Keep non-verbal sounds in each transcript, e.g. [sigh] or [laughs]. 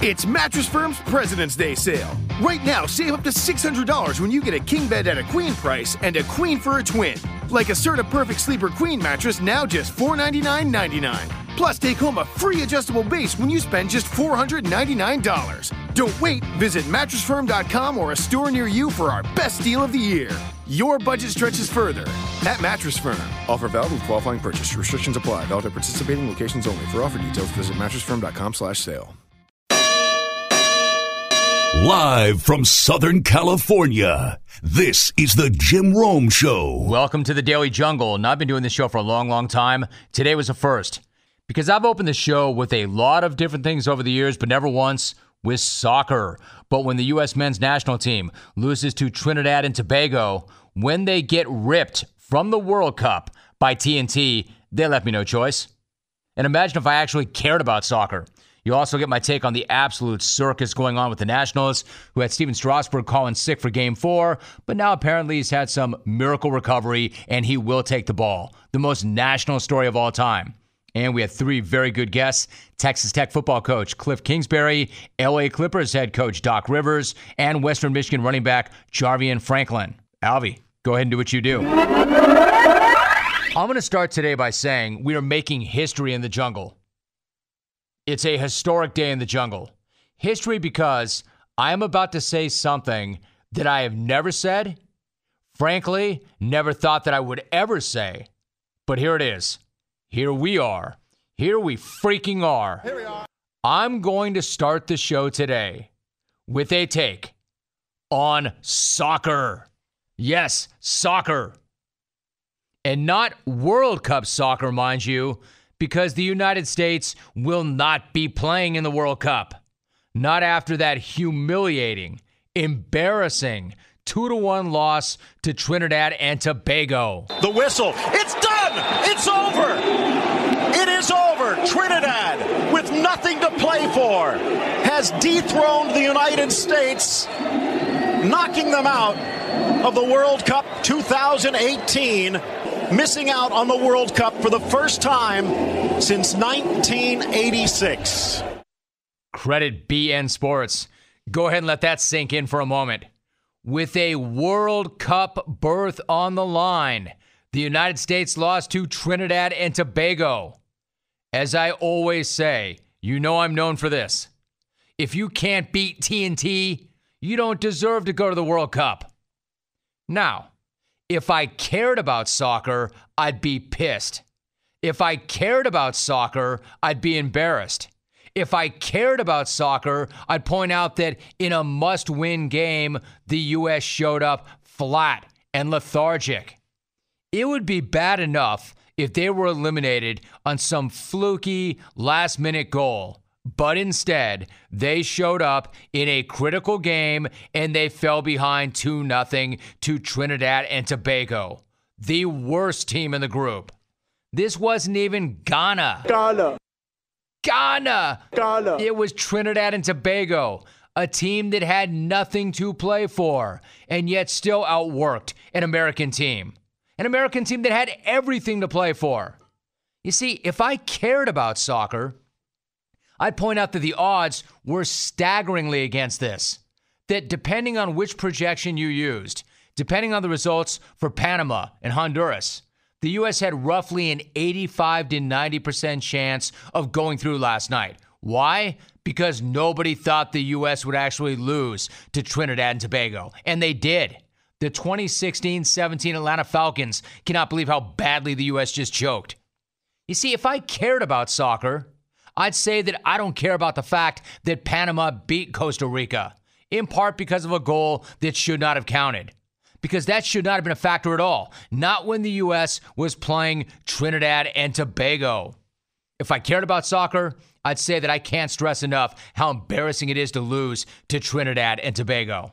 It's Mattress Firm's President's Day sale. Right now, save up to $600 when you get a king bed at a queen price and a queen for a twin. Like a Serta Perfect Sleeper Queen mattress, now just $499.99. Plus, take home a free adjustable base when you spend just $499. Don't wait. Visit mattressfirm.com or a store near you for our best deal of the year. Your budget stretches further at Mattress Firm. Offer valid with qualifying purchase. Restrictions apply. Valid at participating locations only. For offer details, visit mattressfirm.com/sale. Live from Southern California, this is the Jim Rome Show. Welcome to the Daily Jungle. And I've been doing this show for a long, long time. Today was a first because I've opened the show with a lot of different things over the years, but never once with soccer. But when the U.S. men's national team loses to Trinidad and Tobago, when they get ripped from the World Cup by TNT, they left me no choice. And imagine if I actually cared about soccer. You also get my take on the absolute circus going on with the Nationals, who had Stephen Strasburg calling sick for game four, but now apparently he's had some miracle recovery and he will take the ball. The most national story of all time. And we had three very good guests Texas Tech football coach Kliff Kingsbury, LA Clippers head coach Doc Rivers, and Western Michigan running back Jarvion Franklin. Alvy, go ahead and do what you do. I'm going to start today by saying we are making history in the jungle. It's a historic day in the jungle. History because I am about to say something that I have never said, frankly, never thought that I would ever say. But here it is. Here we are. Here we freaking are. Here we are. I'm going to start the show today with a take on soccer. Yes, soccer. And not World Cup soccer, mind you, because the United States will not be playing in the World Cup. Not after that humiliating, embarrassing 2 to 1 loss to Trinidad and Tobago. The whistle. It's done. It's over. It is over. Trinidad, with nothing to play for, has dethroned the United States, knocking them out of the World Cup 2018 missing out on the World Cup for the first time since 1986. Credit beIN Sports. Go ahead and let that sink in for a moment. With a World Cup berth on the line, the United States lost to Trinidad and Tobago. As I always say, you know I'm known for this. If you can't beat TNT, you don't deserve to go to the World Cup. Now, if I cared about soccer, I'd be pissed. If I cared about soccer, I'd be embarrassed. If I cared about soccer, I'd point out that in a must win game, the U.S. showed up flat and lethargic. It would be bad enough if they were eliminated on some fluky last minute goal. But instead, they showed up in a critical game and they fell behind 2 0 to Trinidad and Tobago, the worst team in the group. This wasn't even Ghana. Ghana. Ghana. Ghana. It was Trinidad and Tobago, a team that had nothing to play for and yet still outworked an American team. An American team that had everything to play for. You see, if I cared about soccer, I'd point out that the odds were staggeringly against this. That depending on which projection you used, depending on the results for Panama and Honduras, the U.S. had roughly an 85 to 90% chance of going through last night. Why? Because nobody thought the U.S. would actually lose to Trinidad and Tobago. And they did. The 2016 17 Atlanta Falcons cannot believe how badly the U.S. just choked. You see, if I cared about soccer, I'd say that I don't care about the fact that Panama beat Costa Rica, in part because of a goal that should not have counted. Because that should not have been a factor at all, not when the U.S. was playing Trinidad and Tobago. If I cared about soccer, I'd say that I can't stress enough how embarrassing it is to lose to Trinidad and Tobago.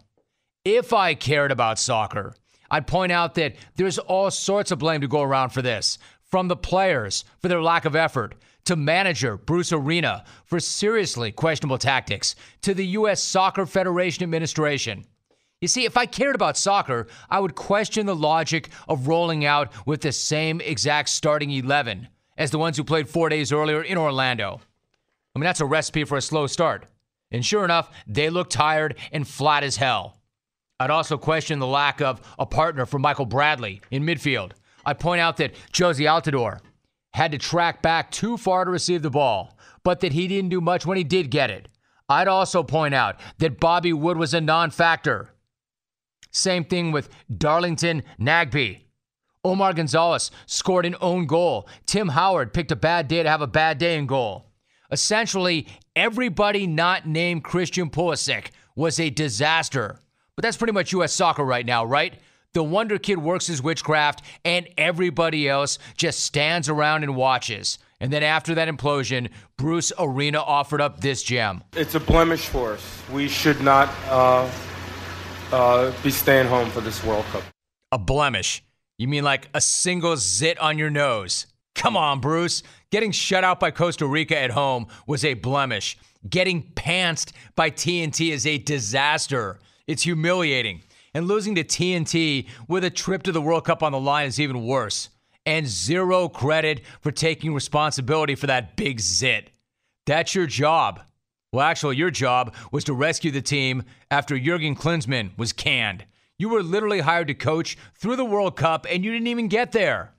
If I cared about soccer, I'd point out that there's all sorts of blame to go around for this from the players for their lack of effort, to manager Bruce Arena for seriously questionable tactics, to the U.S. Soccer Federation administration. You see, if I cared about soccer, I would question the logic of rolling out with the same exact starting 11 as the ones who played four days earlier in Orlando. I mean, that's a recipe for a slow start. And sure enough, they looked tired and flat as hell. I'd also question the lack of a partner for Michael Bradley in midfield. I'd point out that Jozy Altidore had to track back too far to receive the ball, but that he didn't do much when he did get it. I'd also point out that Bobby Wood was a non factor. Same thing with Darlington Nagbe. Omar Gonzalez scored an own goal. Tim Howard picked a bad day to have a bad day in goal. Essentially, everybody not named Christian Pulisic was a disaster. But that's pretty much U.S. soccer right now, right? The Wonder Kid works his witchcraft, and everybody else just stands around and watches. And then after that implosion, Bruce Arena offered up this gem. It's a blemish for us. We should not uh, uh, be staying home for this World Cup. A blemish? You mean like a single zit on your nose? Come on, Bruce. Getting shut out by Costa Rica at home was a blemish. Getting pantsed by TNT is a disaster. It's humiliating. And losing to TNT with a trip to the World Cup on the line is even worse. And zero credit for taking responsibility for that big zit. That's your job. Well, actually, your job was to rescue the team after Jurgen Klinsmann was canned. You were literally hired to coach through the World Cup and you didn't even get there.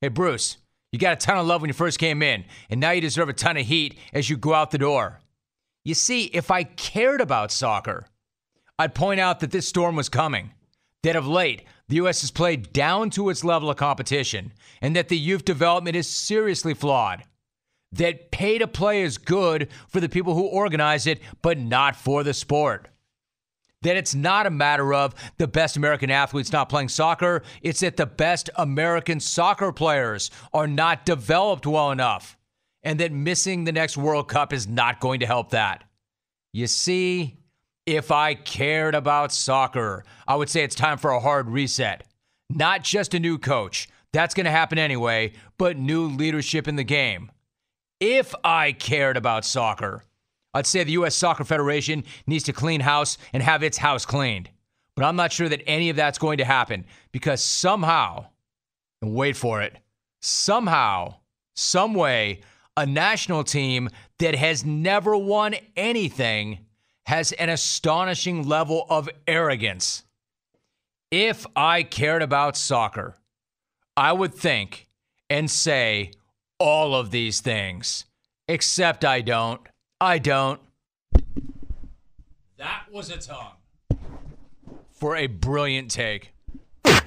Hey, Bruce, you got a ton of love when you first came in, and now you deserve a ton of heat as you go out the door. You see, if I cared about soccer, I'd point out that this storm was coming, that of late, the U.S. has played down to its level of competition, and that the youth development is seriously flawed. That pay to play is good for the people who organize it, but not for the sport. That it's not a matter of the best American athletes not playing soccer, it's that the best American soccer players are not developed well enough, and that missing the next World Cup is not going to help that. You see, if I cared about soccer, I would say it's time for a hard reset. Not just a new coach, that's going to happen anyway, but new leadership in the game. If I cared about soccer, I'd say the U.S. Soccer Federation needs to clean house and have its house cleaned. But I'm not sure that any of that's going to happen because somehow, and wait for it, somehow, some way, a national team that has never won anything has an astonishing level of arrogance. If I cared about soccer, I would think and say all of these things, except I don't. I don't. That was a tongue. For a brilliant take.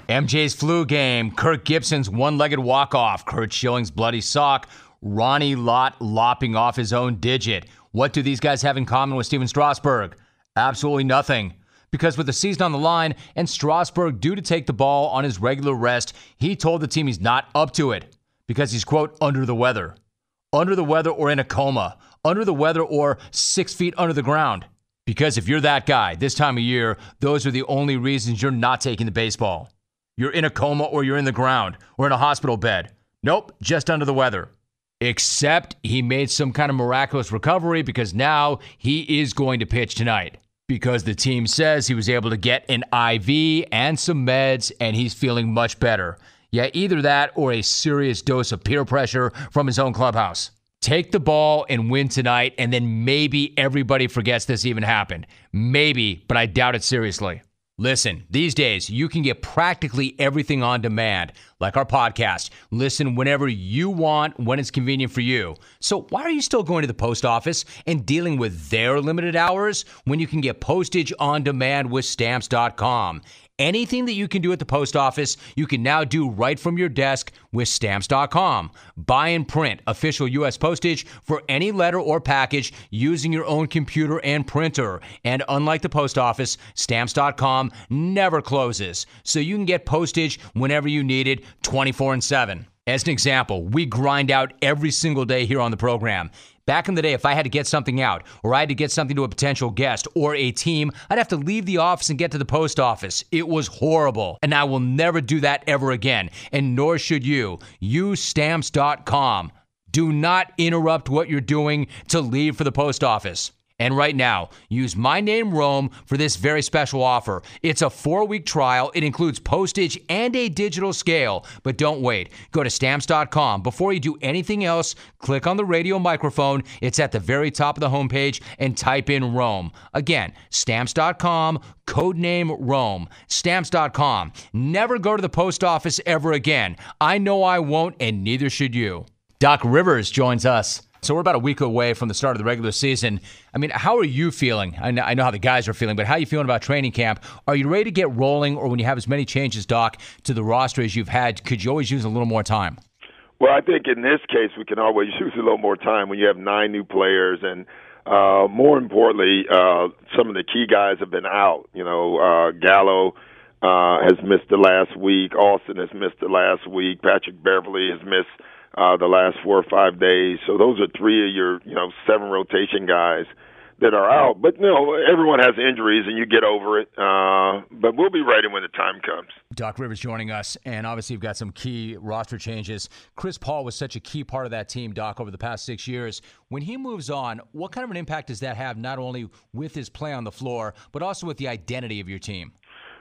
MJ's flu game, Kirk Gibson's one legged walk off, Curt Schilling's bloody sock, Ronnie Lott lopping off his own digit. What do these guys have in common with Stephen Strasburg? Absolutely nothing. Because with the season on the line and Strasburg due to take the ball on his regular rest, he told the team he's not up to it because he's, quote, under the weather. Under the weather or in a coma. Under the weather or six feet under the ground. Because if you're that guy this time of year, those are the only reasons you're not taking the baseball. You're in a coma or you're in the ground or in a hospital bed. Nope, just under the weather. Except he made some kind of miraculous recovery because now he is going to pitch tonight. Because the team says he was able to get an IV and some meds and he's feeling much better. Yeah, either that or a serious dose of peer pressure from his own clubhouse. Take the ball and win tonight, and then maybe everybody forgets this even happened. Maybe, but I doubt it seriously. Listen, these days you can get practically everything on demand, like our podcast. Listen whenever you want, when it's convenient for you. So, why are you still going to the post office and dealing with their limited hours when you can get postage on demand with stamps.com? Anything that you can do at the post office, you can now do right from your desk with stamps.com. Buy and print official U.S. postage for any letter or package using your own computer and printer. And unlike the post office, stamps.com never closes, so you can get postage whenever you need it 24 and 7. As an example, we grind out every single day here on the program. Back in the day, if I had to get something out, or I had to get something to a potential guest or a team, I'd have to leave the office and get to the post office. It was horrible. And I will never do that ever again. And nor should you. Use stamps.com. Do not interrupt what you're doing to leave for the post office. And right now, use my name Rome for this very special offer. It's a four week trial. It includes postage and a digital scale. But don't wait. Go to stamps.com. Before you do anything else, click on the radio microphone. It's at the very top of the homepage and type in Rome. Again, stamps.com, code name Rome. Stamps.com. Never go to the post office ever again. I know I won't, and neither should you. Doc Rivers joins us. So we're about a week away from the start of the regular season. I mean, how are you feeling? I know, I know how the guys are feeling, but how are you feeling about training camp? Are you ready to get rolling, or when you have as many changes, Doc, to the roster as you've had, could you always use a little more time? Well, I think in this case we can always [laughs] use a little more time when you have nine new players and. Uh, more importantly, uh, some of the key guys have been out. You know, uh, Gallo uh, has missed the last week. Austin has missed the last week. Patrick Beverley has missed uh, the last four or five days. So those are three of your, you know, seven rotation guys that are out. But you know, everyone has injuries, and you get over it. Uh, but we'll be ready when the time comes. Doc Rivers joining us, and obviously you've got some key roster changes. Chris Paul was such a key part of that team, Doc, over the past six years. When he moves on, what kind of an impact does that have, not only with his play on the floor, but also with the identity of your team?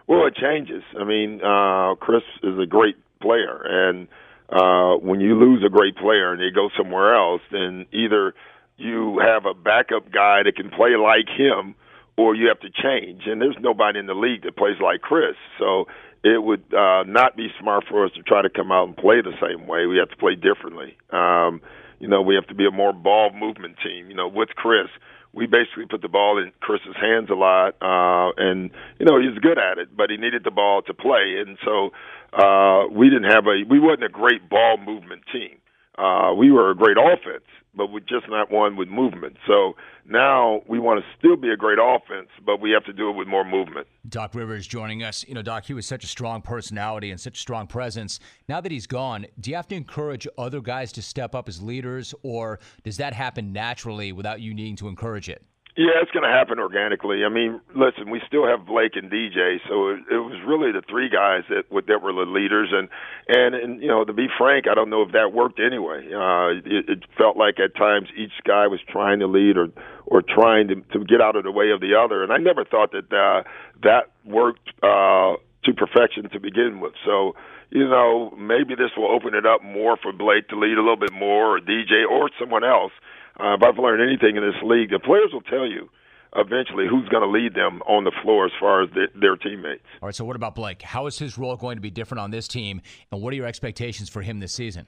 Well, it changes. I mean, uh, Chris is a great player, and uh, when you lose a great player and they go somewhere else, then either you have a backup guy that can play like him, or you have to change. And there's nobody in the league that plays like Chris, so it would uh, not be smart for us to try to come out and play the same way. We have to play differently. Um, you know, we have to be a more ball movement team. You know, with Chris, we basically put the ball in Chris's hands a lot, uh, and you know he's good at it, but he needed the ball to play, and so uh, we didn't have a we wasn't a great ball movement team. Uh, we were a great offense, but we're just not one with movement. So now we want to still be a great offense, but we have to do it with more movement. Doc Rivers joining us. You know, Doc, he was such a strong personality and such a strong presence. Now that he's gone, do you have to encourage other guys to step up as leaders, or does that happen naturally without you needing to encourage it? Yeah, it's going to happen organically. I mean, listen, we still have Blake and DJ, so it, it was really the three guys that that were the leaders, and and and you know, to be frank, I don't know if that worked anyway. Uh, it, it felt like at times each guy was trying to lead or or trying to to get out of the way of the other, and I never thought that uh, that worked uh, to perfection to begin with. So you know, maybe this will open it up more for Blake to lead a little bit more, or DJ, or someone else. Uh, if I've learned anything in this league, the players will tell you eventually who's going to lead them on the floor as far as the, their teammates. All right. So, what about Blake? How is his role going to be different on this team, and what are your expectations for him this season?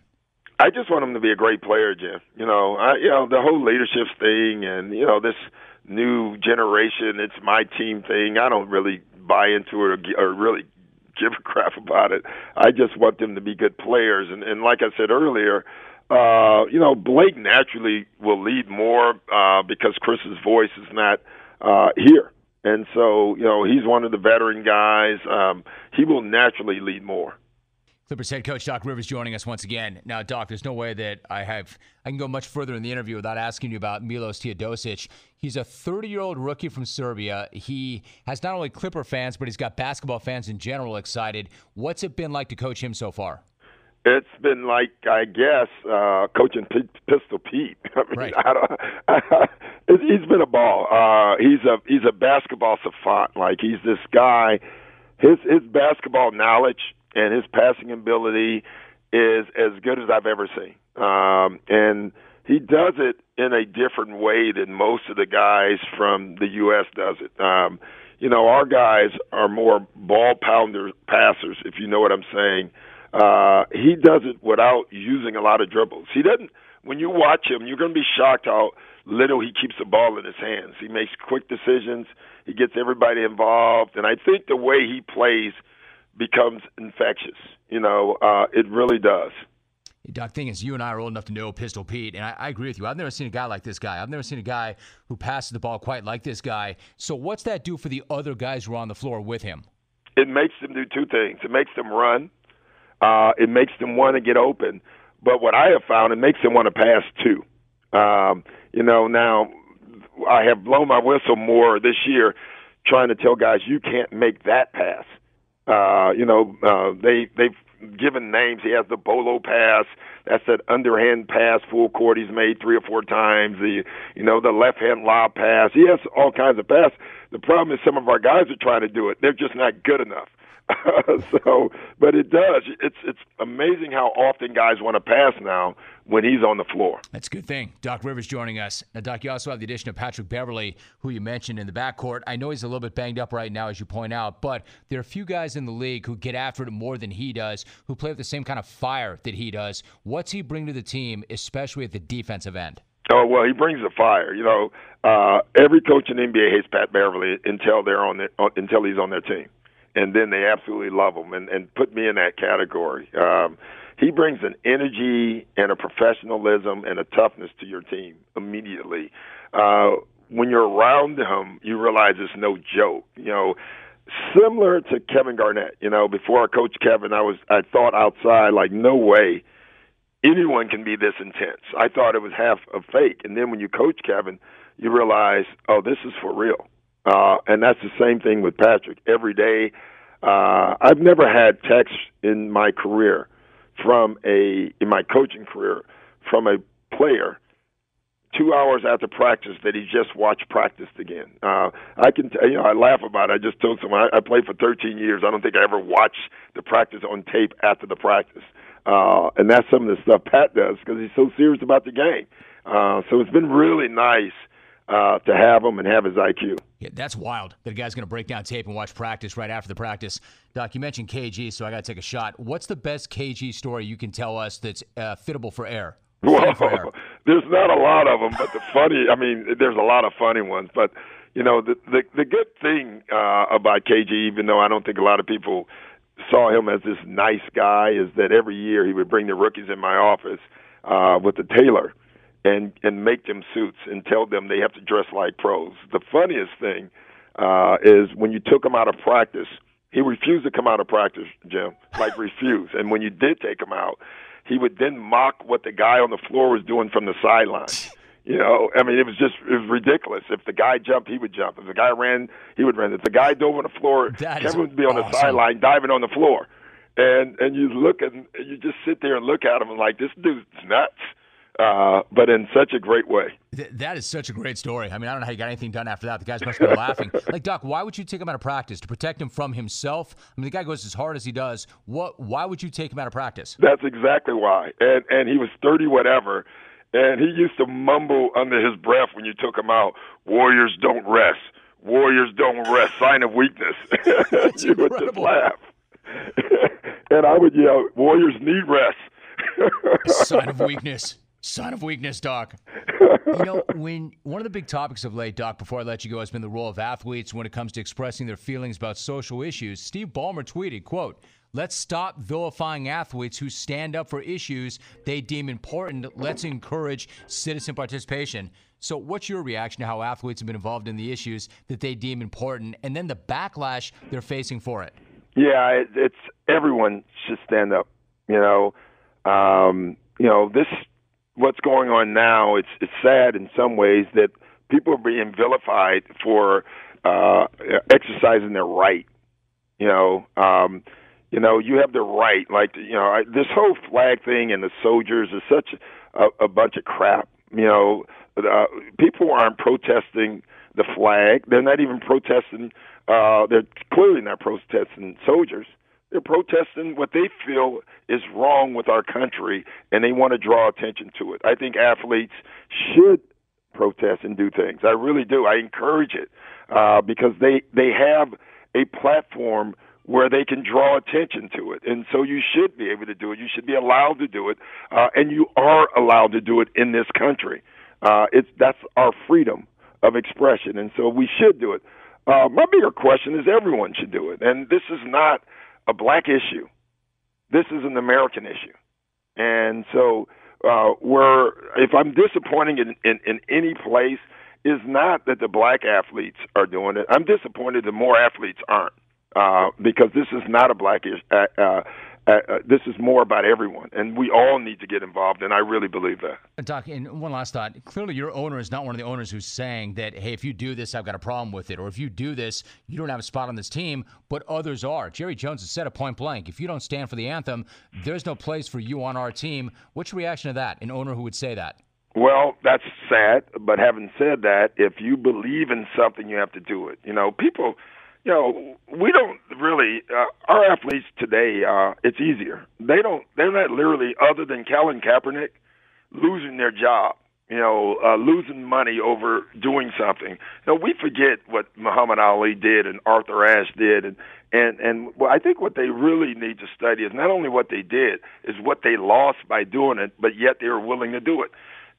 I just want him to be a great player, Jim. You know, I, you know the whole leadership thing, and you know this new generation. It's my team thing. I don't really buy into it or, or really [laughs] give a crap about it. I just want them to be good players, and, and like I said earlier uh, you know, Blake naturally will lead more uh, because Chris's voice is not uh, here. And so, you know, he's one of the veteran guys. Um, he will naturally lead more. Clippers head coach Doc Rivers joining us once again. Now, Doc, there's no way that I have I can go much further in the interview without asking you about Milos Teodosic. He's a 30-year-old rookie from Serbia. He has not only Clipper fans, but he's got basketball fans in general excited. What's it been like to coach him so far? It's been like I guess uh, coaching P- Pistol Pete. [laughs] I mean, right. I don't, [laughs] he's been a ball. Uh, he's a he's a basketball savant. Like he's this guy. His his basketball knowledge and his passing ability is as good as I've ever seen. Um, and he does it in a different way than most of the guys from the U.S. does it. Um, you know, our guys are more ball pounder passers, if you know what I'm saying uh, he does it without using a lot of dribbles. He doesn't. When you watch him, you're going to be shocked how little he keeps the ball in his hands. He makes quick decisions. He gets everybody involved, and I think the way he plays becomes infectious. You know, uh, it really does. Doc, thing is, you and I are old enough to know Pistol Pete, and I, I, agree with you. I've never seen a guy like this guy. I've never seen a guy who passes the ball quite like this guy. So, what's that do for the other guys who are on the floor with him? It makes them do two things. It makes them run, uh, it makes them want to get open. But what I have found, it makes them want to pass too. Um, you know, now I have blown my whistle more this year, trying to tell guys you can't make that pass. Uh, you know, uh, they they given names. He has the Bolo pass. That's that underhand pass, full court. He's made three or four times. The you know the left hand lob pass. He has all kinds of pass. The problem is some of our guys are trying to do it. They're just not good enough. [laughs] so, but it does. It's it's amazing how often guys want to pass now when he's on the floor. That's a good thing. Doc Rivers joining us. Now, Doc, you also have the addition of Patrick Beverley, who you mentioned in the backcourt. I know he's a little bit banged up right now, as you point out, but there are a few guys in the league who get after it more than he does, who play with the same kind of fire that he does. What's he bring to the team, especially at the defensive end? Oh well, he brings the fire. You know, uh, every coach in the NBA hates Pat Beverley until they're on the, until he's on their team and then they absolutely love him and, and put me in that category. Um, he brings an energy and a professionalism and a toughness to your team immediately. Uh, when you're around him, you realize it's no joke. You know, similar to Kevin Garnett. You know, before I coached Kevin, I was I thought outside like, no way anyone can be this intense. I thought it was half a fake, and then when you coach Kevin, you realize, oh, this is for real. Uh, and that's the same thing with Patrick. Every day, uh, I've never had text in my career from a in my coaching career from a player two hours after practice that he just watched practice again. Uh, I can, t- you know, I laugh about it. I just told someone I, I played for 13 years. I don't think I ever watched the practice on tape after the practice. Uh, and that's some of the stuff Pat does because he's so serious about the game. Uh, so it's been really nice uh, to have him and have his IQ. Yeah, that's wild. That guy's going to break down tape and watch practice right after the practice. Doc, you mentioned KG, so I got to take a shot. What's the best KG story you can tell us that's uh, fittable for air? [laughs] Well, for air? there's not a lot of them, but the funny, I mean, there's a lot of funny ones. But, you know, the, the, the good thing uh, about KG, even though I don't think a lot of people saw him as this nice guy, is that every year he would bring the rookies in my office uh, with the tailor and and make them suits and tell them they have to dress like pros. The funniest thing uh, is when you took him out of practice. He refused to come out of practice, Jim. Like refused. And when you did take him out, he would then mock what the guy on the floor was doing from the sideline. You know, I mean, it was just it was ridiculous. If the guy jumped, he would jump. If the guy ran, he would run. If the guy dove on the floor, Kevin would be on awesome. the sideline diving on the floor. And and you look and you just sit there and look at him and like this dude's nuts uh, but in such a great way. Th- that is such a great story. I mean, I don't know how you got anything done after that. The guys must have been laughing. [laughs] Like, Doc, why would you take him out of practice to protect him from himself? I mean, the guy goes as hard as he does. What? Why would you take him out of practice? That's exactly why. And and he was thirty whatever, and he used to mumble under his breath when you took him out. Warriors don't rest. Warriors don't rest. Sign of weakness. [laughs] you would just laugh. [laughs] and I would yell, Warriors need rest. Sign of weakness. Sign of weakness, Doc. [laughs] You know, when one of the big topics of late, Doc, before I let you go, has been the role of athletes when it comes to expressing their feelings about social issues. Steve Ballmer tweeted, quote, Let's stop vilifying athletes who stand up for issues they deem important. Let's encourage citizen participation. So, what's your reaction to how athletes have been involved in the issues that they deem important and then the backlash they're facing for it? Yeah, it's everyone should stand up. You know, um, you know this. What's going on now? It's it's sad in some ways that people are being vilified for uh, exercising their right. You know, um, you know, you have the right. Like you know, I, this whole flag thing and the soldiers is such a, a bunch of crap. You know, uh, people aren't protesting the flag. They're not even protesting. Uh, they're clearly not protesting soldiers. They're protesting what they feel is wrong with our country, and they want to draw attention to it. I think athletes should protest and do things. I really do. I encourage it uh, because they they have a platform where they can draw attention to it, and so you should be able to do it. You should be allowed to do it, uh, and you are allowed to do it in this country. Uh, it's that's our freedom of expression, and so we should do it. Uh, my bigger question is everyone should do it, and this is not a black issue. This is an American issue, and so uh, where if I'm disappointing in, in, in any place is not that the black athletes are doing it. I'm disappointed that more athletes aren't uh, because this is not a black is- uh, uh, uh, uh, this is more about everyone, and we all need to get involved, and I really believe that. Doc, and one last thought. Clearly, your owner is not one of the owners who's saying that, hey, if you do this, I've got a problem with it, or if you do this, you don't have a spot on this team, but others are. Jerry Jones has said a point blank if you don't stand for the anthem, there's no place for you on our team. What's your reaction to that? An owner who would say that? Well, that's sad, but having said that, if you believe in something, you have to do it. You know, people you know, we don't really. Uh, our athletes today, uh, it's easier. They don't. They're not literally, other than Colin Kaepernick, losing their job. You know, uh, losing money over doing something. You know, we forget what Muhammad Ali did and Arthur Ashe did, and and and well, I think what they really need to study is not only what they did, is what they lost by doing it, but yet they were willing to do it.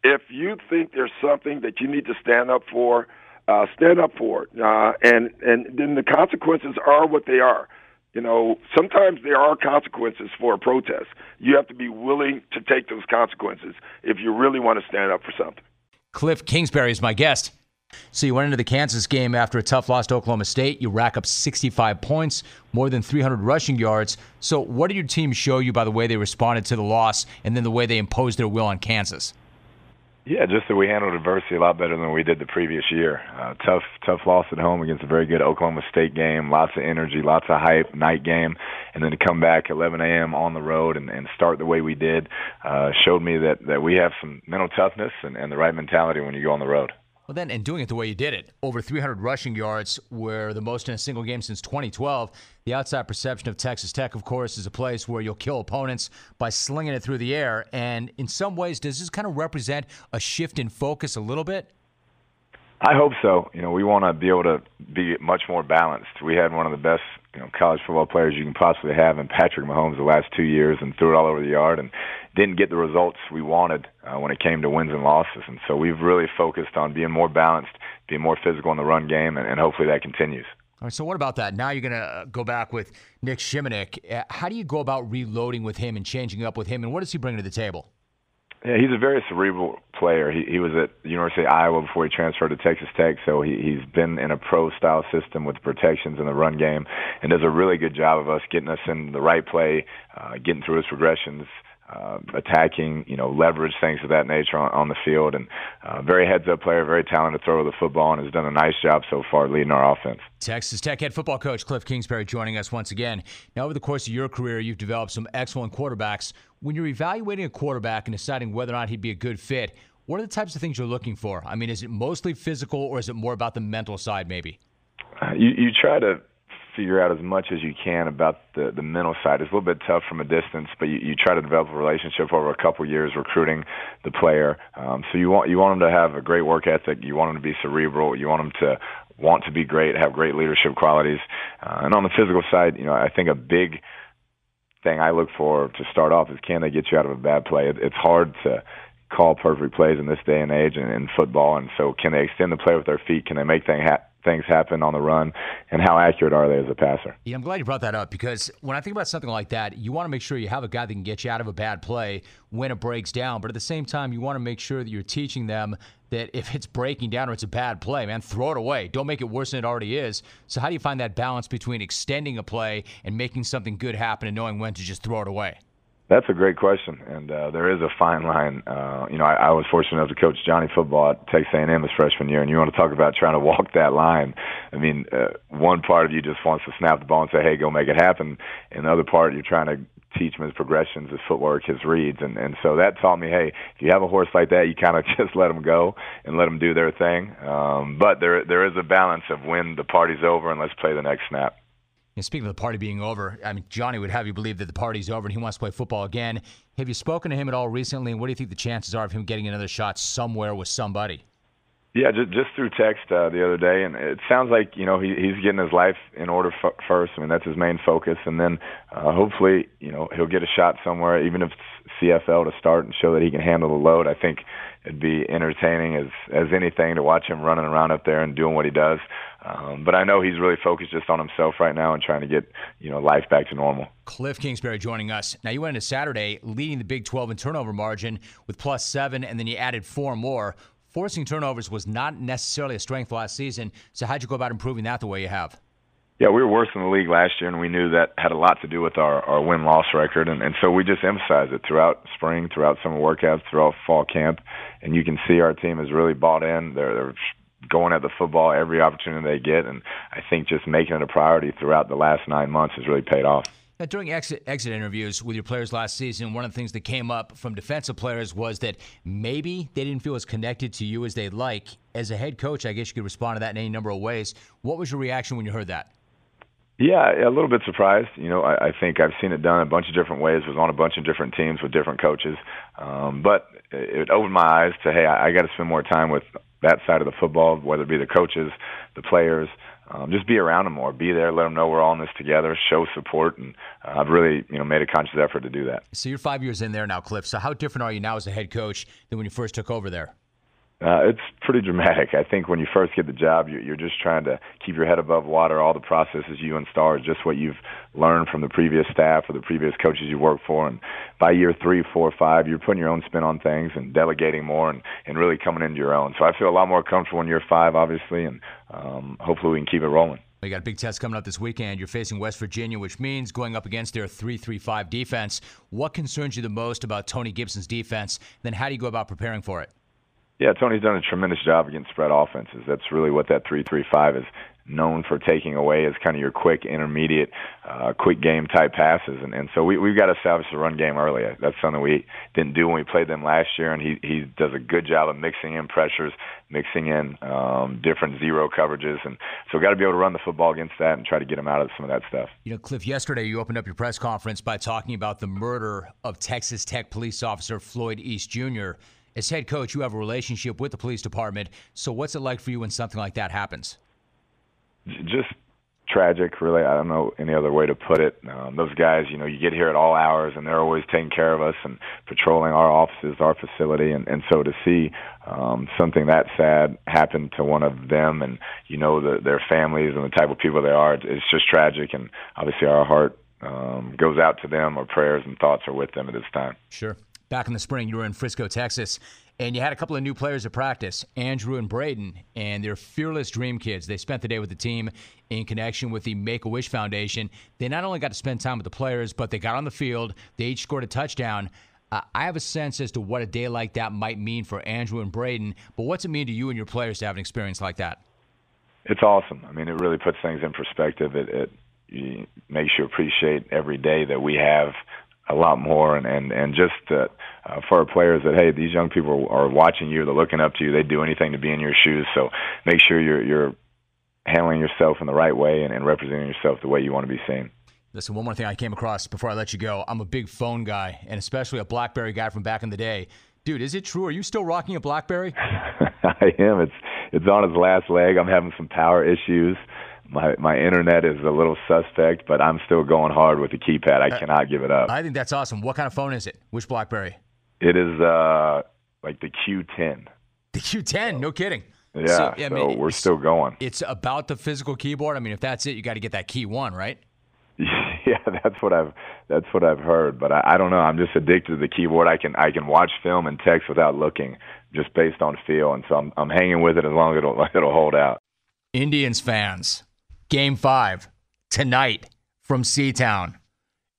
If you think there's something that you need to stand up for, uh, stand up for it, uh, and and then the consequences are what they are. You know, sometimes there are consequences for a protest. You have to be willing to take those consequences if you really want to stand up for something. Kliff Kingsbury is my guest. So you went into the Kansas game after a tough loss to Oklahoma State. You rack up 65 points, more than 300 rushing yards. So what did your team show you by the way they responded to the loss and then the way they imposed their will on Kansas? Yeah, just that we handled adversity a lot better than we did the previous year. Uh, tough, tough loss at home against a very good Oklahoma State game. Lots of energy, lots of hype. Night game, and then to come back 11 a.m. on the road and, and start the way we did uh, showed me that that we have some mental toughness and, and the right mentality when you go on the road. Well, then, and doing it the way you did it, over 300 rushing yards were the most in a single game since 2012. The outside perception of Texas Tech, of course, is a place where you'll kill opponents by slinging it through the air. And in some ways, does this kind of represent a shift in focus a little bit? I hope so. You know, we want to be able to be much more balanced. We had one of the best, you know, college football players you can possibly have in Patrick Mahomes the last two years, and threw it all over the yard, and didn't get the results we wanted uh, when it came to wins and losses. And so we've really focused on being more balanced, being more physical in the run game, and, and hopefully that continues. All right, so what about that? Now you're going to go back with Nic Shimonek. Uh, how do you go about reloading with him and changing up with him, and what does he bring to the table? Yeah, he's a very cerebral player. He he was at the University of Iowa before he transferred to Texas Tech, so he he's been in a pro style system with protections in the run game, and does a really good job of us getting us in the right play, uh, getting through his progressions, uh, attacking, you know, leverage things of that nature on, on the field. And uh, very heads up player, very talented thrower of the football, and has done a nice job so far leading our offense. Texas Tech head football coach Kliff Kingsbury joining us once again. Now, over the course of your career, you've developed some excellent quarterbacks. When you're evaluating a quarterback and deciding whether or not he'd be a good fit, what are the types of things you're looking for? I mean, is it mostly physical, or is it more about the mental side, maybe? Uh, you you try to figure out as much as you can about the the mental side. It's a little bit tough from a distance, but you, you try to develop a relationship over a couple years recruiting the player. Um, so you want you want them to have a great work ethic. You want them to be cerebral. You want them to want to be great, have great leadership qualities. Uh, and on the physical side, you know, I think a big thing I look for to start off is can they get you out of a bad play? It, it's hard to call perfect plays in this day and age in, in football, and so can they extend the play with their feet? Can they make things happen? Things happen on the run and how accurate are they as a passer. Yeah, I'm glad you brought that up because when I think about something like that, you want to make sure you have a guy that can get you out of a bad play when it breaks down. But at the same time, you want to make sure that you're teaching them that if it's breaking down or it's a bad play, man, throw it away. Don't make it worse than it already is. So, how do you find that balance between extending a play and making something good happen and knowing when to just throw it away? That's a great question, and uh, there is a fine line. Uh, you know, I, I was fortunate enough to coach Johnny football at Texas A&M his freshman year, and you want to talk about trying to walk that line. I mean, uh, one part of you just wants to snap the ball and say, "Hey, go make it happen," and the other part you're trying to teach him his progressions, his footwork, his reads, and and so that taught me, hey, if you have a horse like that, you kind of [laughs] just let them go and let them do their thing. Um, but there there is a balance of when the party's over and let's play the next snap speaking of the party being over, I mean, Johnny would have you believe that the party's over and he wants to play football again. Have you spoken to him at all recently? And what do you think the chances are of him getting another shot somewhere with somebody? Yeah, just, just through text uh, the other day, and it sounds like you know he, he's getting his life in order f- first. I mean that's his main focus, and then uh, hopefully you know he'll get a shot somewhere, even if it's CFL to start and show that he can handle the load. I think it'd be entertaining as as anything to watch him running around up there and doing what he does. Um, but I know he's really focused just on himself right now and trying to get you know life back to normal. Kliff Kingsbury joining us. Now you went into Saturday leading the Big 12 in turnover margin with plus seven, and then you added four more. Forcing turnovers was not necessarily a strength last season. So how'd you go about improving that the way you have? Yeah, we were worse in the league last year, and we knew that had a lot to do with our, our win loss record. And, and so we just emphasized it throughout spring, throughout summer workouts, throughout fall camp. And you can see our team has really bought in. They're, they're going at the football every opportunity they get. And I think just making it a priority throughout the last nine months has really paid off. Now, during exit, exit interviews with your players last season, one of the things that came up from defensive players was that maybe they didn't feel as connected to you as they'd like. As a head coach, I guess you could respond to that in any number of ways. What was your reaction when you heard that? Yeah, a little bit surprised. You know, I, I think I've seen it done a bunch of different ways. Was on a bunch of different teams with different coaches, um, but it opened my eyes to hey, I, I got to spend more time with that side of the football, whether it be the coaches, the players. Um, just be around them more, be there, let them know we're all in this together, show support, and uh, I've really, you know, made a conscious effort to do that. So you're five years in there now, Kliff. So how different are you now as a head coach than when you first took over there? Uh, it's pretty dramatic. I think when you first get the job, you're, you're just trying to keep your head above water. All the processes you install are just what you've learned from the previous staff or the previous coaches you worked for. And by year three, four, five, you're putting your own spin on things and delegating more and, and really coming into your own. So I feel a lot more comfortable in year five, obviously, and um, hopefully we can keep it rolling. You got a big test coming up this weekend. You're facing West Virginia, which means going up against their 3-3-5 defense. What concerns you the most about Tony Gibson's defense? Then how do you go about preparing for it? Yeah, Tony's done a tremendous job against spread offenses. That's really what that three-three-five is known for taking away is kind of your quick, intermediate, uh, quick game type passes. And, and so we, we've got to establish the run game early. That's something we didn't do when we played them last year. And he, he does a good job of mixing in pressures, mixing in um, different zero coverages. And so we've got to be able to run the football against that and try to get him out of some of that stuff. You know, Kliff, yesterday you opened up your press conference by talking about the murder of Texas Tech police officer Floyd East Jr. As head coach, you have a relationship with the police department. So, what's it like for you when something like that happens? Just tragic, really. I don't know any other way to put it. Um, those guys, you know, you get here at all hours, and they're always taking care of us and patrolling our offices, our facility, and and so to see um, something that sad happen to one of them, and you know the, their families and the type of people they are, it's just tragic, and obviously our heart um, goes out to them. Our prayers and thoughts are with them at this time. Sure back in the spring, you were in Frisco, Texas, and you had a couple of new players at practice, Andrew and Braden, and they're fearless dream kids. They spent the day with the team in connection with the Make a Wish Foundation. They not only got to spend time with the players, but they got on the field. They each scored a touchdown. Uh, I have a sense as to what a day like that might mean for Andrew and Braden, but what's it mean to you and your players to have an experience like that? It's awesome. I mean, it really puts things in perspective. It, it makes you appreciate every day that we have a lot more and and and just uh, uh, for our players that hey these young people are watching you they're looking up to you they'd do anything to be in your shoes so make sure you're you're handling yourself in the right way and, and representing yourself the way you want to be seen Listen, one more thing I came across before I let you go. I'm a big phone guy, and especially a BlackBerry guy from back in the day. Dude, is it true? Are you still rocking a BlackBerry? [laughs] I am. It's it's on its last leg. I'm having some power issues my my internet is a little suspect, but I'm still going hard with the keypad. I uh, cannot give it up. I think that's awesome. What kind of phone is it? Which BlackBerry? It is uh like the Q10. The Q10, no kidding. Yeah, so, yeah, so I mean, we're still going. It's about the physical keyboard. I mean, if that's it, you got to get that KEYone, right? [laughs] Yeah, that's what I've that's what I've heard. But I, I don't know. I'm just addicted to the keyboard. I can I can watch film and text without looking, just based on feel. And so I'm I'm hanging with it as long as it'll [laughs] it'll hold out. Indians fans, Game five tonight from Seatown.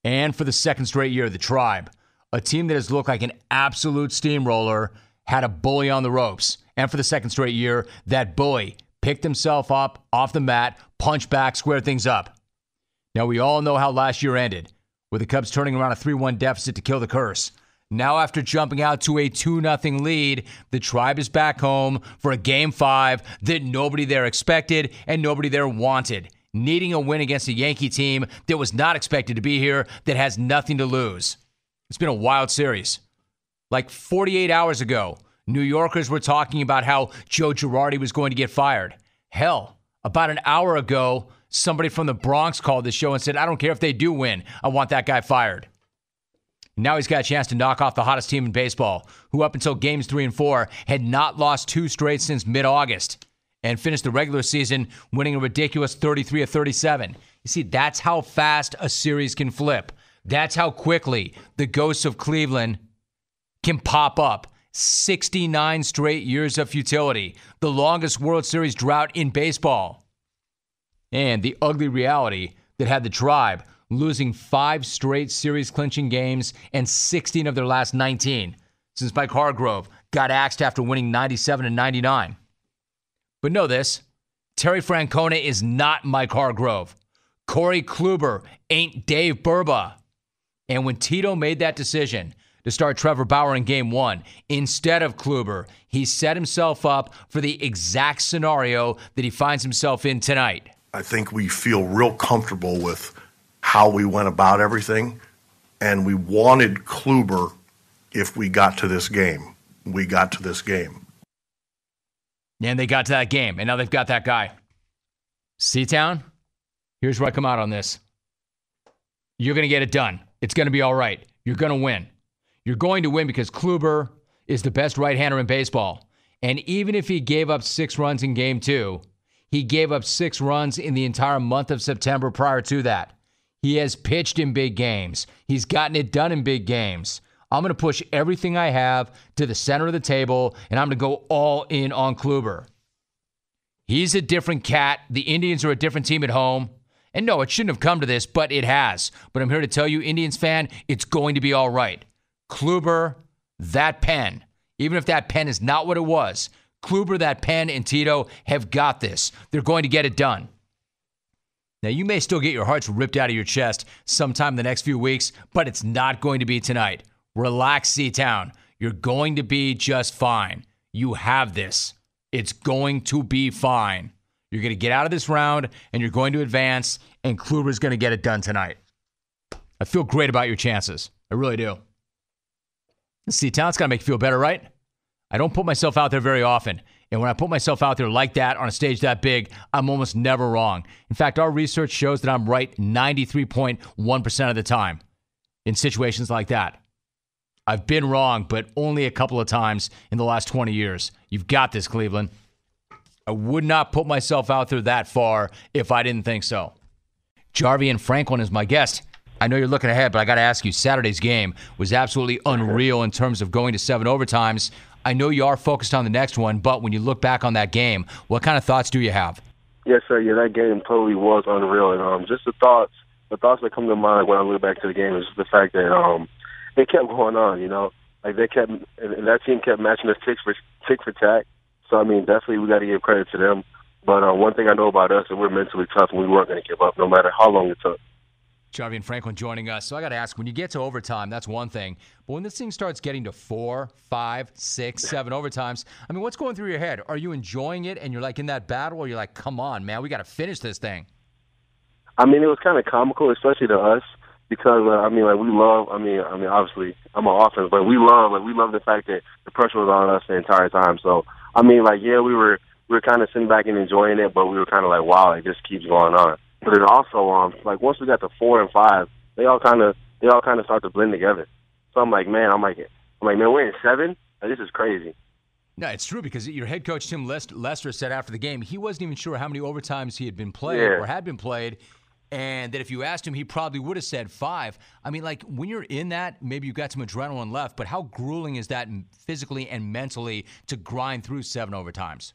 And for the second straight year, the Tribe, a team that has looked like an absolute steamroller, had a bully on the ropes. And for the second straight year, that bully picked himself up off the mat, punched back, squared things up. Now, we all know how last year ended, with the Cubs turning around a 3 1 deficit to kill the curse. Now, after jumping out to a 2 0 lead, the tribe is back home for a game five that nobody there expected and nobody there wanted. Needing a win against a Yankee team that was not expected to be here, that has nothing to lose. It's been a wild series. Like 48 hours ago, New Yorkers were talking about how Joe Girardi was going to get fired. Hell, about an hour ago, somebody from the Bronx called the show and said, I don't care if they do win, I want that guy fired. Now he's got a chance to knock off the hottest team in baseball, who up until games three and four had not lost two straight since mid August and finished the regular season winning a ridiculous 33 of 37. You see, that's how fast a series can flip. That's how quickly the ghosts of Cleveland can pop up. 69 straight years of futility, the longest World Series drought in baseball. and the ugly reality that had the tribe losing five straight series clinching games and 16 of their last 19 since Mike Hargrove got axed after winning 97 and 99. But know this Terry Francona is not Mike Hargrove. Corey Kluber ain't Dave Burba. And when Tito made that decision to start Trevor Bauer in game one instead of Kluber, he set himself up for the exact scenario that he finds himself in tonight. I think we feel real comfortable with how we went about everything, and we wanted Kluber if we got to this game. We got to this game. And they got to that game, and now they've got that guy. Seatown, here's where I come out on this. You're going to get it done. It's going to be all right. You're going to win. You're going to win because Kluber is the best right hander in baseball. And even if he gave up six runs in game two, he gave up six runs in the entire month of September prior to that. He has pitched in big games, he's gotten it done in big games. I'm going to push everything I have to the center of the table, and I'm going to go all in on Kluber. He's a different cat. The Indians are a different team at home. And no, it shouldn't have come to this, but it has. But I'm here to tell you, Indians fan, it's going to be all right. Kluber, that pen, even if that pen is not what it was, Kluber, that pen, and Tito have got this. They're going to get it done. Now, you may still get your hearts ripped out of your chest sometime in the next few weeks, but it's not going to be tonight. Relax, Seatown. You're going to be just fine. You have this. It's going to be fine. You're going to get out of this round and you're going to advance, and Kluber's going to get it done tonight. I feel great about your chances. I really do. Seatown's got to make you feel better, right? I don't put myself out there very often. And when I put myself out there like that on a stage that big, I'm almost never wrong. In fact, our research shows that I'm right 93.1% of the time in situations like that. I've been wrong, but only a couple of times in the last 20 years. You've got this, Cleveland. I would not put myself out there that far if I didn't think so. Jarvion Franklin is my guest. I know you're looking ahead, but I got to ask you Saturday's game was absolutely unreal in terms of going to seven overtimes. I know you are focused on the next one, but when you look back on that game, what kind of thoughts do you have? Yes, sir. Yeah, that game totally was unreal, and um, just the thoughts, the thoughts that come to mind when I look back to the game is the fact that um, they kept going on. You know, like they kept, and that team kept matching us tick for tick for tack. So I mean, definitely we got to give credit to them. But uh, one thing I know about us is we're mentally tough, and we weren't going to give up no matter how long it took. Jarvion Franklin joining us. So I got to ask, when you get to overtime, that's one thing. But when this thing starts getting to four, five, six, seven overtimes, I mean, what's going through your head? Are you enjoying it and you're like in that battle, or you're like, come on, man, we got to finish this thing? I mean, it was kind of comical, especially to us, because uh, I mean, like we love. I mean, I mean, obviously, I'm an offense, but we love, like, we love the fact that the pressure was on us the entire time. So, I mean, like, yeah, we were we were kind of sitting back and enjoying it, but we were kind of like, wow, it just keeps going on. But it also, um, like once we got to four and five, they all kind of they all kind of start to blend together. So I'm like, man, I'm like, I'm like, man, we're in seven. Like, this is crazy. No, it's true because your head coach Tim Lester said after the game he wasn't even sure how many overtimes he had been played Yeah. or had been played, and that if you asked him, he probably would have said five. I mean, like when you're in that, maybe you've got some adrenaline left, but how grueling is that physically and mentally to grind through seven overtimes?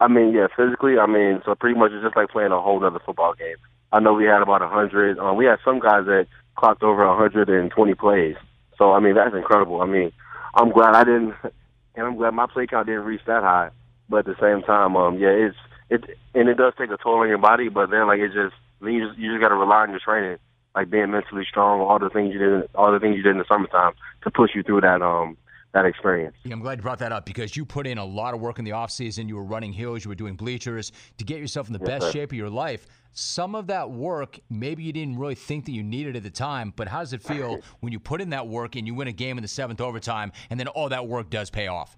I mean, yeah, physically, I mean, so pretty much it's just like playing a whole other football game. I know we had about a hundred. Um, we had some guys that clocked over a hundred and twenty plays. So I mean, that's incredible. I mean, I'm glad I didn't, and I'm glad my play count didn't reach that high. But at the same time, um, yeah, it's it, and it does take a toll on your body. But then, like, it just then you just you just got to rely on your training, like being mentally strong, all the things you did, all the things you did in the summertime to push you through that um that experience. Yeah, I'm glad you brought that up because you put in a lot of work in the offseason. You were running hills, you were doing bleachers to get yourself in the Yes, best sir. shape of your life. Some of that work, maybe you didn't really think that you needed at the time, but how does it feel when you put in that work and you win a game in the seventh overtime and then all that work does pay off?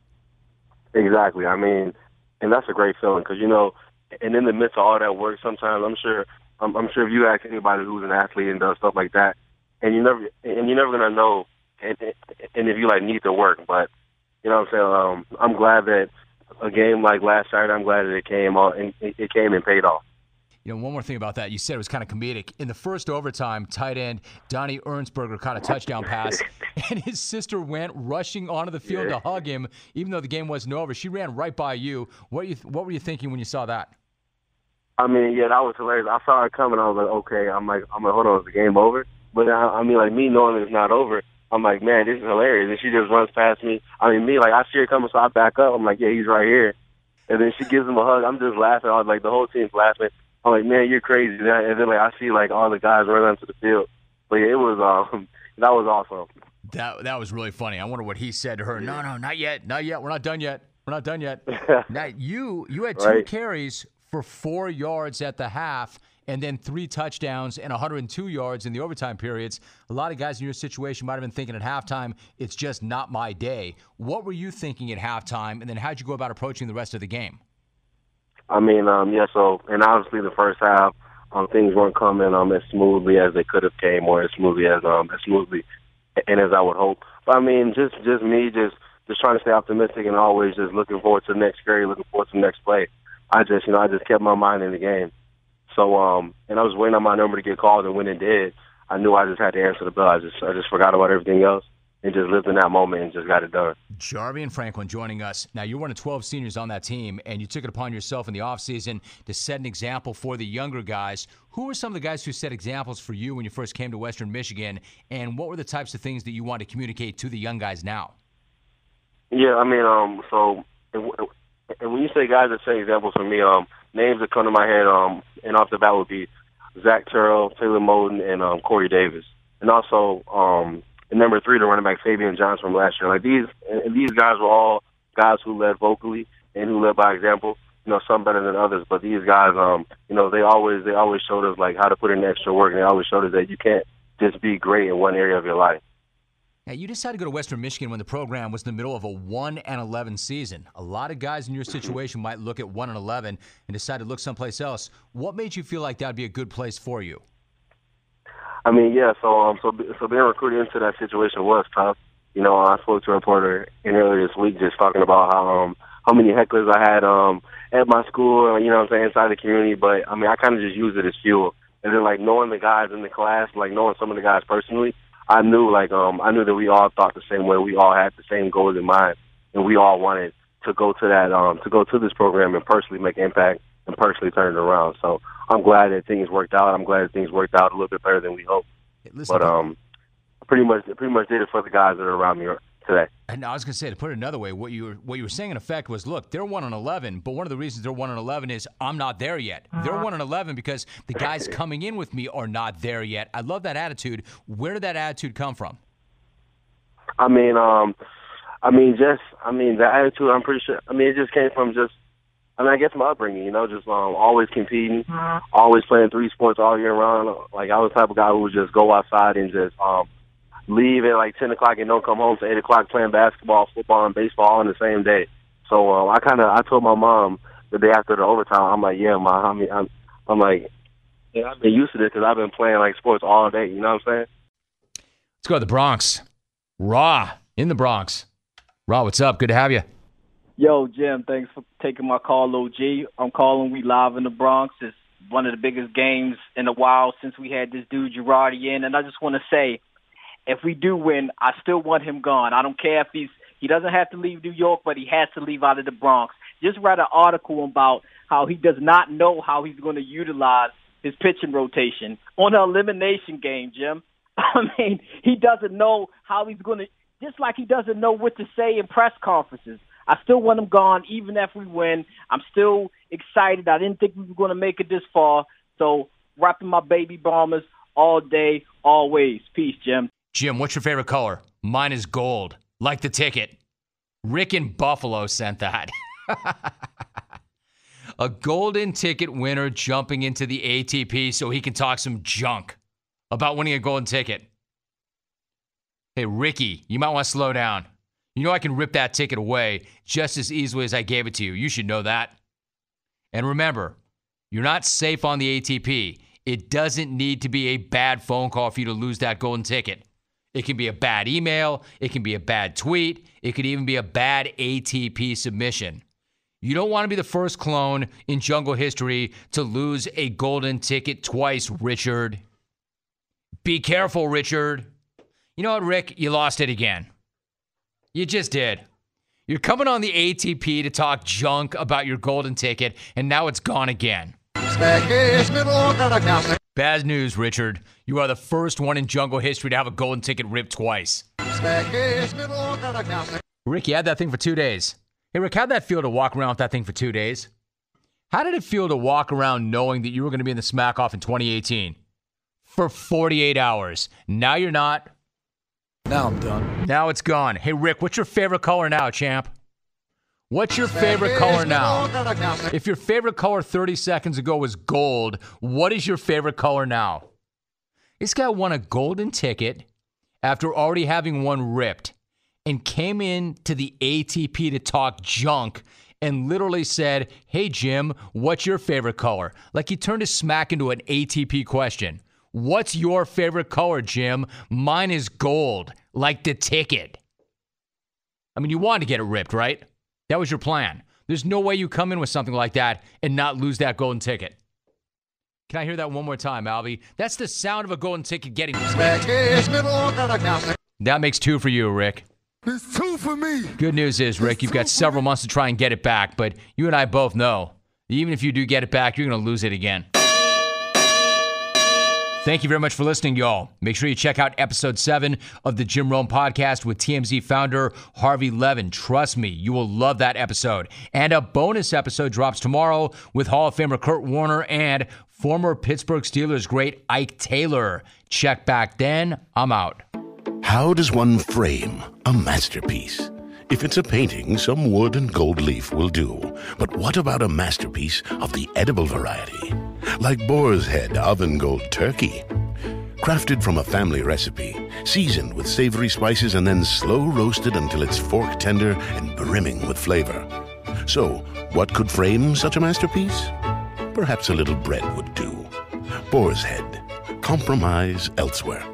Exactly. I mean, and that's a great feeling because you know, and in the midst of all that work, sometimes I'm sure, I'm, I'm sure if you ask anybody who's an athlete and does stuff like that, and you never, and you're never gonna know, and, and if you like need the work, but you know what I'm saying. Um, I'm glad that a game like last Saturday, I'm glad that it came on, and it, it came and paid off. You know, one more thing about that. You said it was kind of comedic. In the first overtime, tight end Donnie Ernsberger caught a touchdown pass, [laughs] and his sister went rushing onto the field Yeah. to hug him, even though the game wasn't over. She ran right by you. What you what were you thinking when you saw that? I mean, yeah, that was hilarious. I saw it coming. I was like, okay. I'm like, I'm like, hold on, is the game over? But I, I mean, like me knowing it's not over, I'm like, man, this is hilarious. And she just runs past me. I mean, me, like I see her coming, so I back up. I'm like, yeah, he's right here. And then she gives him a hug. I'm just laughing. I was like, the whole team's laughing. I'm like, man, you're crazy. And then like I see like all the guys run onto the field. But yeah, it was um, [laughs] that was awesome. That that was really funny. I wonder what he said to her. No, no, not yet, not yet. We're not done yet. We're not done yet. [laughs] now you you had two Right. carries for four yards at the half, and then three touchdowns and 102 yards in the overtime periods. A lot of guys in your situation might have been thinking at halftime, it's just not my day. What were you thinking at halftime, and then how'd you go about approaching the rest of the game? I mean, um, yeah. So, and obviously the first half, um, things weren't coming um as smoothly as they could have came, or as smoothly as um as smoothly and as I would hope. But I mean, just just me, just just trying to stay optimistic and always just looking forward to the next carry, looking forward to the next play. I just, you know, I just kept my mind in the game. So, um, and I was waiting on my number to get called, and when it did, I knew I just had to answer the bell. I just, I just forgot about everything else and just lived in that moment and just got it done. Jarvion Franklin joining us. Now, you're one of 12 seniors on that team, and you took it upon yourself in the offseason to set an example for the younger guys. Who were some of the guys who set examples for you when you first came to Western Michigan, and what were the types of things that you want to communicate to the young guys now? Yeah, I mean, um, so and, and when you say guys that set examples for me, um, names that come to my head, um, and off the bat would be Zach Terrell, Taylor Moton, and um, Corey Davis, and also um, and number three, the running back Fabian Johnson from last year. Like these, and these guys were all guys who led vocally and who led by example. You know, some better than others, but these guys, um, you know, they always they always showed us like how to put in extra work, and they always showed us that you can't just be great in one area of your life. Now, you decided to go to Western Michigan when the program was in the middle of a 1 and 11 season. A lot of guys in your situation might look at 1 and 11 and decide to look someplace else. What made you feel like that would be a good place for you? I mean, yeah. So, um, so, so being recruited into that situation was tough. You know, I spoke to a reporter earlier this week just talking about how um how many hecklers I had um at my school. You know, what I'm saying inside the community. But I mean, I kind of just used it as fuel. And then like knowing the guys in the class, like knowing some of the guys personally, I knew like um I knew that we all thought the same way. We all had the same goals in mind, and we all wanted to go to that um to go to this program and personally make impact and personally turn it around. So I'm glad that things worked out. I'm glad that things worked out a little bit better than we hoped. listen, but um, I pretty much pretty much did it for the guys that are around me today. And I was going to say to put it another way, what you were what you were saying in effect was, look, they're one and eleven, but one of the reasons they're one and eleven is I'm not there yet. They're one and eleven because the guys coming in with me are not there yet. I love that attitude. Where did that attitude come from? I mean, um, I mean, just I mean the attitude. I'm pretty sure. I mean, it just came from just. I mean, I guess my upbringing. You know, just um, always competing, always playing three sports all year round. Like I was the type of guy who would just go outside and just um, leave at like ten o'clock and don't come home to eight o'clock playing basketball, football, and baseball on the same day. So um, I kind of I told my mom the day after the overtime. I'm like, yeah, mom. I mean, I'm, I'm like, yeah, I've been used to this because I've been playing like sports all day. You know what I'm saying? Let's go to the Bronx. Raw in the Bronx. Raw, what's up? Good to have you. Yo, Jim, thanks for taking my call, OG. I'm calling. We live in the Bronx. It's one of the biggest games in a while since we had this dude Girardi in, and I just want to say, if we do win, I still want him gone. I don't care if he's he doesn't have to leave New York, but he has to leave out of the Bronx. Just read an article about how he does not know how he's going to utilize his pitching rotation on an elimination game, Jim. [laughs] I mean, he doesn't know how he's going to, just like he doesn't know what to say in press conferences. I still want him gone, even if we win. I'm still excited. I didn't think we were going to make it this far. So, wrapping my baby bombers all day, always. Peace, Jim. Jim, what's your favorite color? Mine is gold, like the ticket. Rick in Buffalo sent that. [laughs] A golden ticket winner jumping into the ATP so he can talk some junk about winning a golden ticket. Hey, Ricky, you might want to slow down. You know I can rip that ticket away just as easily as I gave it to you. You should know that. And remember, you're not safe on the ATP. It doesn't need to be a bad phone call for you to lose that golden ticket. It can be a bad email, it can be a bad tweet, it could even be a bad ATP submission. You don't want to be the first clone in jungle history to lose a golden ticket twice, Richard. Be careful, Richard. You know what, Rick? You lost it again. You just did. You're coming on the ATP to talk junk about your golden ticket, and now it's gone again. Bad news, Richard. You are the first one in jungle history to have a golden ticket ripped twice. Rick, you had that thing for two days. Hey, Rick, how'd that feel to walk around with that thing for two days? How did it feel to walk around knowing that you were going to be in the smack off in 2018 for 48 hours? Now you're not. Now I'm done. Now it's gone. Hey, Rick, what's your favorite color now, champ? What's your favorite color now? If your favorite color 30 seconds ago was gold, what is your favorite color now? This guy won a golden ticket after already having one ripped and came in to the ATP to talk junk and literally said, Hey, Jim, what's your favorite color? Like he turned his smack into an ATP question. What's your favorite color, Jim? Mine is gold, like the ticket. I mean, you wanted to get it ripped, right? That was your plan. There's no way you come in with something like that and not lose that golden ticket. Can I hear that one more time, Albie? That's the sound of a golden ticket getting. That makes two for you, Rick. It's two for me. Good news is, Rick, you've got several months to try and get it back, but you and I both know even if you do get it back, you're going to lose it again. Thank you very much for listening, y'all. Make sure you check out episode seven of the Jim Rome podcast with TMZ founder Harvey Levin. Trust me, you will love that episode. And a bonus episode drops tomorrow with Hall of Famer Kurt Warner and former Pittsburgh Steelers great Ike Taylor. Check back then. I'm out. How does one frame a masterpiece? If it's a painting, some wood and gold leaf will do. But what about a masterpiece of the edible variety? Like Boar's Head Oven Gold Turkey. Crafted from a family recipe, seasoned with savory spices and then slow roasted until it's fork tender and brimming with flavor. So, what could frame such a masterpiece? Perhaps a little bread would do. Boar's Head. Compromise elsewhere.